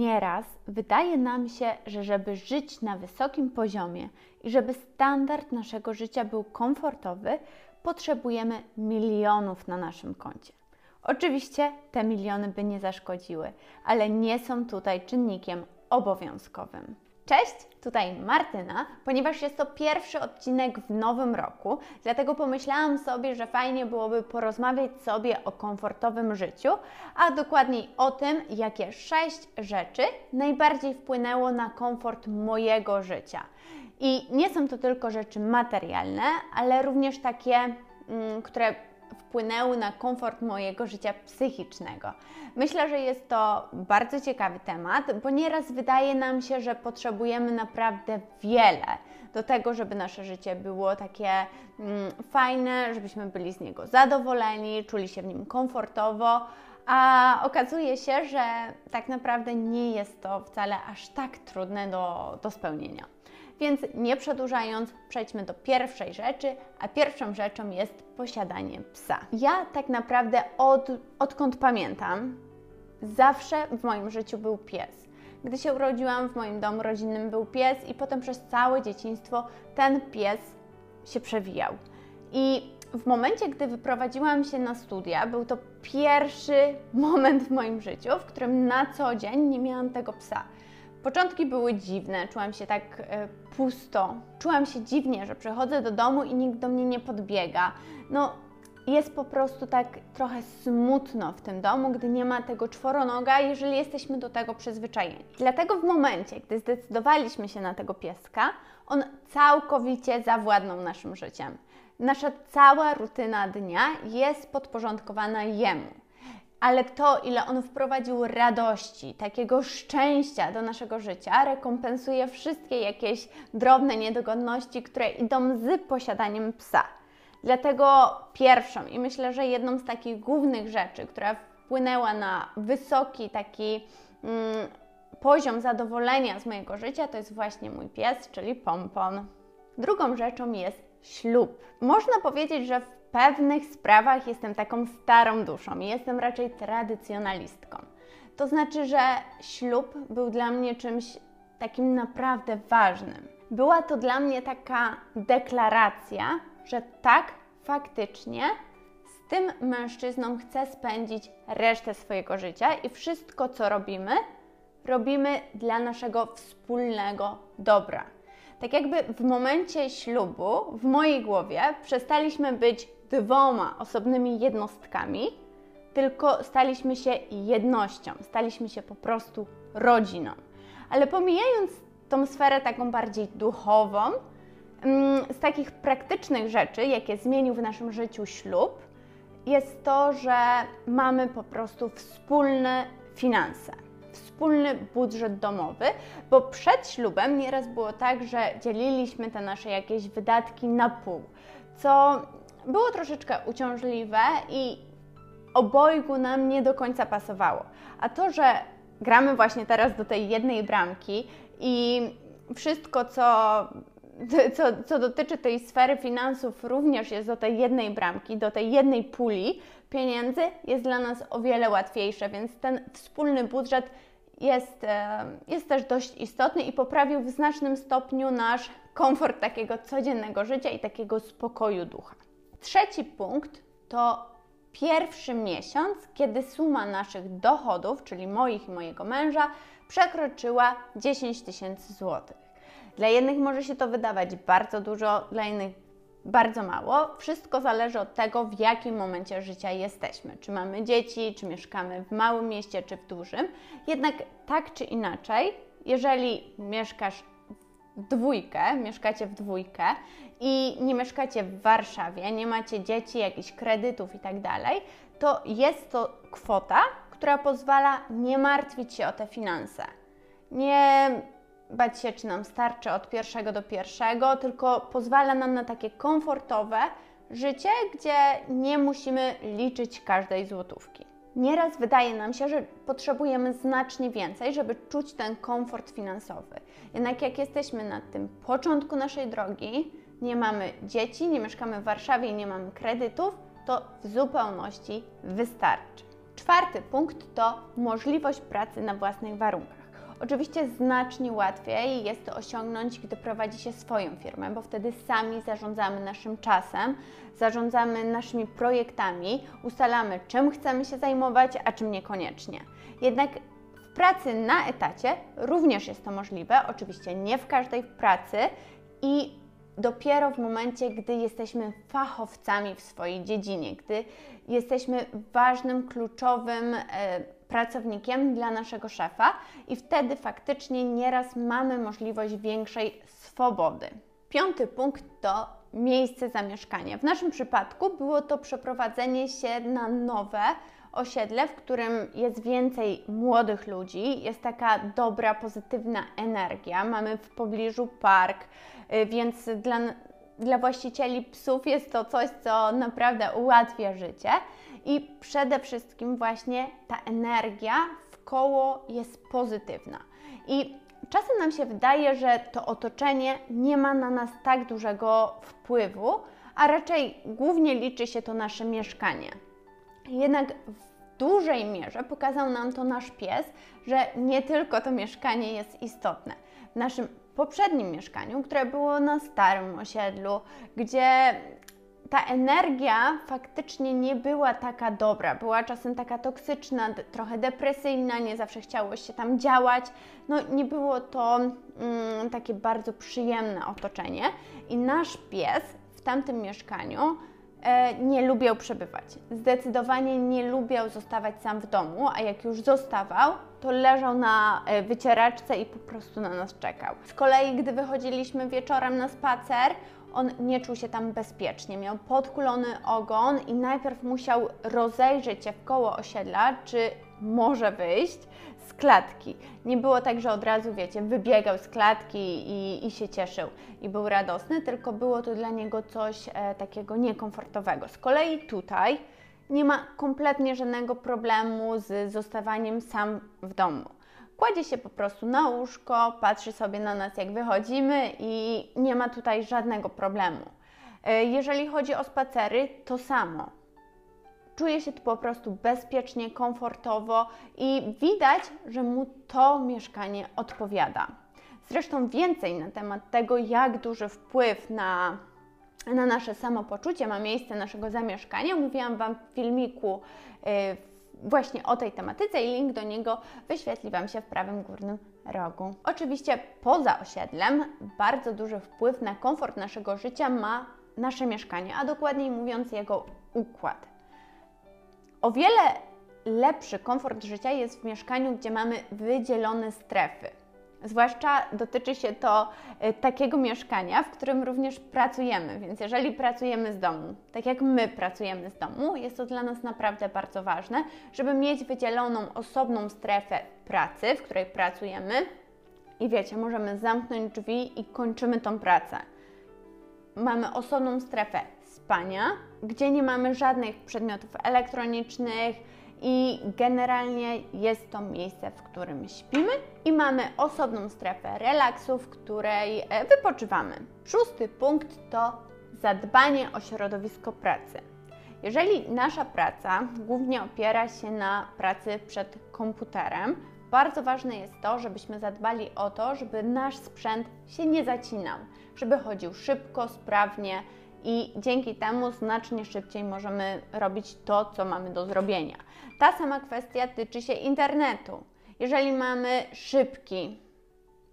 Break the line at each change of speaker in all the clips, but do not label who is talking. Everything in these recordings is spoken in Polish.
Nieraz wydaje nam się, że żeby żyć na wysokim poziomie i żeby standard naszego życia był komfortowy, potrzebujemy milionów na naszym koncie. Oczywiście te miliony by nie zaszkodziły, ale nie są tutaj czynnikiem obowiązkowym. Cześć, tutaj Martyna. Ponieważ jest to pierwszy odcinek w nowym roku, dlatego pomyślałam sobie, że fajnie byłoby porozmawiać sobie o komfortowym życiu, a dokładniej o tym, jakie sześć rzeczy najbardziej wpłynęło na komfort mojego życia. I nie są to tylko rzeczy materialne, ale również takie, mm, które wpłynęły na komfort mojego życia psychicznego. Myślę, że jest to bardzo ciekawy temat, bo nieraz wydaje nam się, że potrzebujemy naprawdę wiele do tego, żeby nasze życie było takie mm, fajne, żebyśmy byli z niego zadowoleni, czuli się w nim komfortowo. A okazuje się, że tak naprawdę nie jest to wcale aż tak trudne do, do spełnienia. Więc nie przedłużając, przejdźmy do pierwszej rzeczy, a pierwszą rzeczą jest posiadanie psa. Ja tak naprawdę od, odkąd pamiętam, zawsze w moim życiu był pies. Gdy się urodziłam, w moim domu rodzinnym był pies i potem przez całe dzieciństwo ten pies się przewijał. I w momencie, gdy wyprowadziłam się na studia, był to pierwszy moment w moim życiu, w którym na co dzień nie miałam tego psa. Początki były dziwne, czułam się tak e, pusto. Czułam się dziwnie, że przychodzę do domu i nikt do mnie nie podbiega. No, jest po prostu tak trochę smutno w tym domu, gdy nie ma tego czworonoga, jeżeli jesteśmy do tego przyzwyczajeni. Dlatego w momencie, gdy zdecydowaliśmy się na tego pieska, on całkowicie zawładnął naszym życiem. Nasza cała rutyna dnia jest podporządkowana jemu ale to, ile on wprowadził radości, takiego szczęścia do naszego życia, rekompensuje wszystkie jakieś drobne niedogodności, które idą z posiadaniem psa. Dlatego pierwszą i myślę, że jedną z takich głównych rzeczy, która wpłynęła na wysoki taki mm, poziom zadowolenia z mojego życia, to jest właśnie mój pies, czyli pompon. Drugą rzeczą jest ślub. Można powiedzieć, że w pewnych sprawach jestem taką starą duszą i jestem raczej tradycjonalistką. To znaczy, że ślub był dla mnie czymś takim naprawdę ważnym. Była to dla mnie taka deklaracja, że tak, faktycznie z tym mężczyzną chcę spędzić resztę swojego życia i wszystko, co robimy, robimy dla naszego wspólnego dobra. Tak jakby w momencie ślubu, w mojej głowie, przestaliśmy być dwoma osobnymi jednostkami, tylko staliśmy się jednością, staliśmy się po prostu rodziną. Ale pomijając tą sferę taką bardziej duchową, mm, z takich praktycznych rzeczy, jakie zmienił w naszym życiu ślub, jest to, że mamy po prostu wspólne finanse, wspólny budżet domowy, bo przed ślubem nieraz było tak, że dzieliliśmy te nasze jakieś wydatki na pół, co było troszeczkę uciążliwe i obojgu nam nie do końca pasowało. A to, że gramy właśnie teraz do tej jednej bramki i wszystko, co, co, co dotyczy tej sfery finansów, również jest do tej jednej bramki, do tej jednej puli pieniędzy, jest dla nas o wiele łatwiejsze, więc ten wspólny budżet jest, e, jest też dość istotny i poprawił w znacznym stopniu nasz komfort takiego codziennego życia i takiego spokoju ducha. Trzeci punkt to pierwszy miesiąc, kiedy suma naszych dochodów, czyli moich i mojego męża, przekroczyła 10 tysięcy złotych. Dla jednych może się to wydawać bardzo dużo, dla innych bardzo mało. Wszystko zależy od tego, w jakim momencie życia jesteśmy. Czy mamy dzieci, czy mieszkamy w małym mieście, czy w dużym. Jednak tak czy inaczej, jeżeli mieszkasz dwójkę, mieszkacie w dwójkę i nie mieszkacie w Warszawie, nie macie dzieci, jakichś kredytów i tak to jest to kwota, która pozwala nie martwić się o te finanse. Nie bać się, czy nam starczy od pierwszego do pierwszego, tylko pozwala nam na takie komfortowe życie, gdzie nie musimy liczyć każdej złotówki. Nieraz wydaje nam się, że potrzebujemy znacznie więcej, żeby czuć ten komfort finansowy. Jednak jak jesteśmy na tym początku naszej drogi, nie mamy dzieci, nie mieszkamy w Warszawie, nie mamy kredytów, to w zupełności wystarczy. Czwarty punkt to możliwość pracy na własnych warunkach. Oczywiście znacznie łatwiej jest to osiągnąć, gdy prowadzi się swoją firmę, bo wtedy sami zarządzamy naszym czasem, zarządzamy naszymi projektami, ustalamy, czym chcemy się zajmować, a czym niekoniecznie. Jednak w pracy na etacie również jest to możliwe, oczywiście nie w każdej pracy i dopiero w momencie, gdy jesteśmy fachowcami w swojej dziedzinie, gdy jesteśmy ważnym, kluczowym e, pracownikiem dla naszego szefa i wtedy faktycznie nieraz mamy możliwość większej swobody. Piąty punkt to miejsce zamieszkania. W naszym przypadku było to przeprowadzenie się na nowe osiedle, w którym jest więcej młodych ludzi, jest taka dobra, pozytywna energia. Mamy w pobliżu park, y, więc dla, dla właścicieli psów jest to coś, co naprawdę ułatwia życie. I przede wszystkim właśnie ta energia w koło jest pozytywna. I czasem nam się wydaje, że to otoczenie nie ma na nas tak dużego wpływu, a raczej głównie liczy się to nasze mieszkanie. Jednak w dużej mierze pokazał nam to nasz pies, że nie tylko to mieszkanie jest istotne. W naszym poprzednim mieszkaniu, które było na starym osiedlu, gdzie ta energia faktycznie nie była taka dobra, była czasem taka toksyczna, trochę depresyjna, nie zawsze chciało się tam działać. No nie było to mm, takie bardzo przyjemne otoczenie i nasz pies w tamtym mieszkaniu e, nie lubiał przebywać. Zdecydowanie nie lubiał zostawać sam w domu, a jak już zostawał, to leżał na e, wycieraczce i po prostu na nas czekał. Z kolei, gdy wychodziliśmy wieczorem na spacer, on nie czuł się tam bezpiecznie. Miał podkulony ogon i najpierw musiał rozejrzeć się w koło osiedla, czy może wyjść z klatki. Nie było tak, że od razu, wiecie, wybiegał z klatki i, i się cieszył i był radosny, tylko było to dla niego coś e, takiego niekomfortowego. Z kolei tutaj nie ma kompletnie żadnego problemu z zostawaniem sam w domu kładzie się po prostu na łóżko, patrzy sobie na nas, jak wychodzimy i nie ma tutaj żadnego problemu. E, jeżeli chodzi o spacery, to samo. Czuje się tu po prostu bezpiecznie, komfortowo i widać, że mu to mieszkanie odpowiada. Zresztą więcej na temat tego, jak duży wpływ na, na nasze samopoczucie ma miejsce naszego zamieszkania, mówiłam Wam w filmiku e, właśnie o tej tematyce i link do niego wyświetli Wam się w prawym górnym rogu. Oczywiście poza osiedlem bardzo duży wpływ na komfort naszego życia ma nasze mieszkanie, a dokładniej mówiąc jego układ. O wiele lepszy komfort życia jest w mieszkaniu, gdzie mamy wydzielone strefy. Zwłaszcza dotyczy się to y, takiego mieszkania, w którym również pracujemy, więc jeżeli pracujemy z domu, tak jak my pracujemy z domu, jest to dla nas naprawdę bardzo ważne, żeby mieć wydzieloną osobną strefę pracy, w której pracujemy i wiecie, możemy zamknąć drzwi i kończymy tą pracę. Mamy osobną strefę spania, gdzie nie mamy żadnych przedmiotów elektronicznych, i generalnie jest to miejsce, w którym śpimy i mamy osobną strefę relaksu, w której e, wypoczywamy. Szósty punkt to zadbanie o środowisko pracy. Jeżeli nasza praca głównie opiera się na pracy przed komputerem, bardzo ważne jest to, żebyśmy zadbali o to, żeby nasz sprzęt się nie zacinał, żeby chodził szybko, sprawnie i dzięki temu znacznie szybciej możemy robić to, co mamy do zrobienia. Ta sama kwestia tyczy się internetu. Jeżeli mamy szybki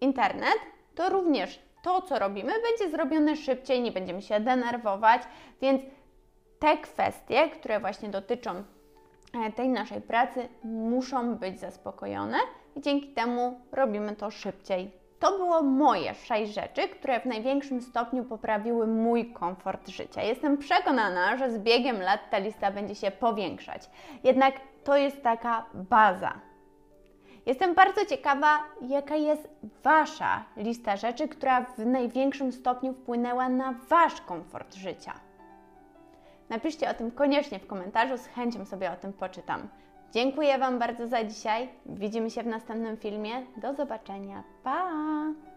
internet, to również to, co robimy, będzie zrobione szybciej, nie będziemy się denerwować, więc te kwestie, które właśnie dotyczą e, tej naszej pracy, muszą być zaspokojone i dzięki temu robimy to szybciej to było moje sześć rzeczy, które w największym stopniu poprawiły mój komfort życia. Jestem przekonana, że z biegiem lat ta lista będzie się powiększać. Jednak to jest taka baza. Jestem bardzo ciekawa, jaka jest Wasza lista rzeczy, która w największym stopniu wpłynęła na Wasz komfort życia. Napiszcie o tym koniecznie w komentarzu, z chęcią sobie o tym poczytam. Dziękuję Wam bardzo za dzisiaj. Widzimy się w następnym filmie. Do zobaczenia. Pa!